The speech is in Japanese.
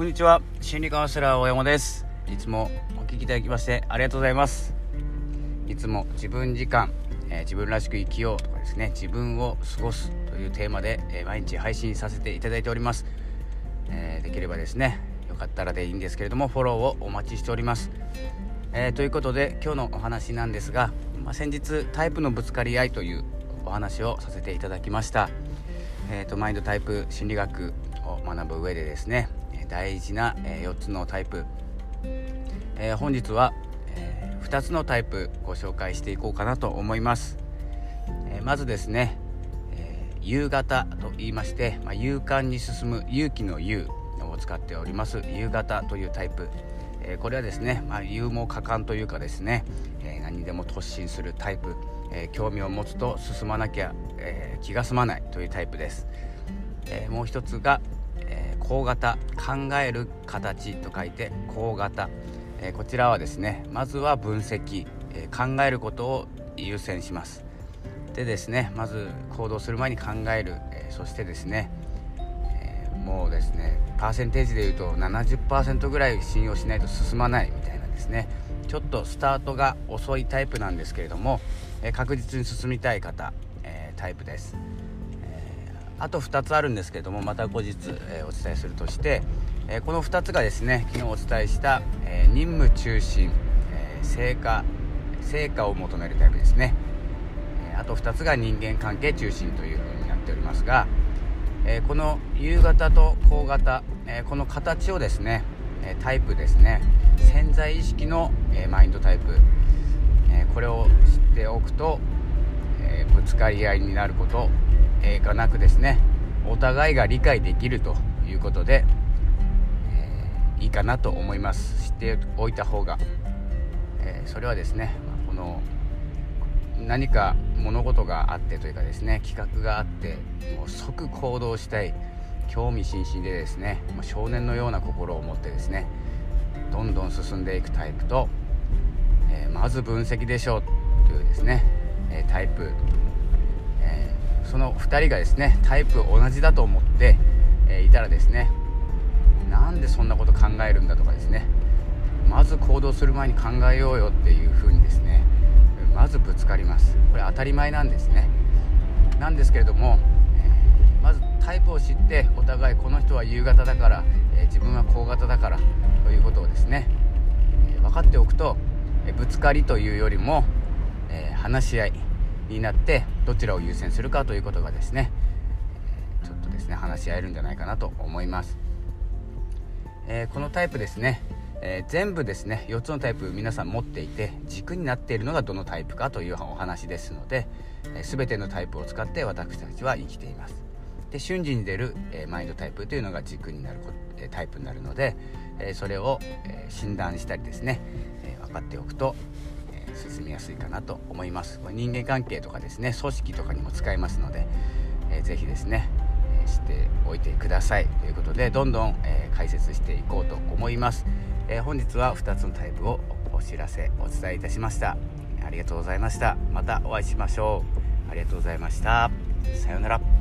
こんにちは。心理カウンセラー大山です。いつもお聞きいただきましてありがとうございます。いつも自分時間、えー、自分らしく生きようとかですね自分を過ごすというテーマで、えー、毎日配信させていただいております、えー、できればですねよかったらでいいんですけれどもフォローをお待ちしております、えということで今日のお話なんですが、まあ、先日タイプのぶつかり合いというお話をさせていただきました、えーと、マインドタイプ心理学を学ぶ上でですね大事なえ4つのタイプ、えー、本日は、えー、2つのタイプご紹介していこうかなと思います、えー、まずですね、え夕方と言いまして、まあ、勇敢に進む勇気の勇を使っております。夕方というタイプ、えこれはですね、まあ、勇猛果敢というかですね、え何でも突進するタイプ、え興味を持つと進まなきゃ、え気が済まないというタイプです、えもう一つが、高型考える形と書いて高型、え、こちらはですねまずは分析、え、考えることを優先します。でですねまず行動する前に考える、えそしてですね、えもうですねパーセンテージでいうと70%ぐらい信用しないと進まないみたいなですねちょっとスタートが遅いタイプなんですけれども、え確実に進みたい方、えタイプです。あと2つあるんですけれどもまた後日、えー、お伝えするとして、えー、この2つがですね昨日お伝えした、えー、任務中心、え成果成果を求めるタイプですね、えあと2つが人間関係中心というふうになっておりますが、えこの夕方と高型、えこの形をですねタイプですね潜在意識の、えマインドタイプ、えこれを知っておくと、えぶつかり合いになることえー、がなくですねお互いが理解できるということで、えー、いいかなと思います。知っておいた方が、えー、それはですねこの何か物事があってというかですね企画があってもう即行動したい興味津々でですね少年のような心を持ってですねどんどん進んでいくタイプと、えー、まず分析でしょうというですね、えタイプその2人がですねタイプ同じだと思って、え、いたらですねなんでそんなこと考えるんだとかですねまず行動する前に考えようよっていう風にですねまずぶつかります。これ当たり前なんですね。なんですけれども、え、まずタイプを知ってお互いこの人は夕方だから、え、自分は高型だからということをですね、え分かっておくと、えぶつかりというよりも、え話し合い。になってどちらを優先するかということがですね、ちょっとですね話し合えるんじゃないかなと思います、えー、このタイプですね、えー、全部ですね4つのタイプ皆さん持っていて軸になっているのがどのタイプかというお話ですので、えー、全てのタイプを使って私たちは生きています。で瞬時に出る、えマインドタイプというのが軸になるえタイプになるので、えそれを、え診断したりですね、え分かっておくと進みやすいかなと思います。これ人間関係とかですね組織とかにも使えますので、えー、ぜひですね、えー、しておいてください。ということでどんどん、えー、解説していこうと思います、えー、本日は2つのタイプをお知らせお伝えいたしました。ありがとうございました。またお会いしましょう。ありがとうございました。さようなら。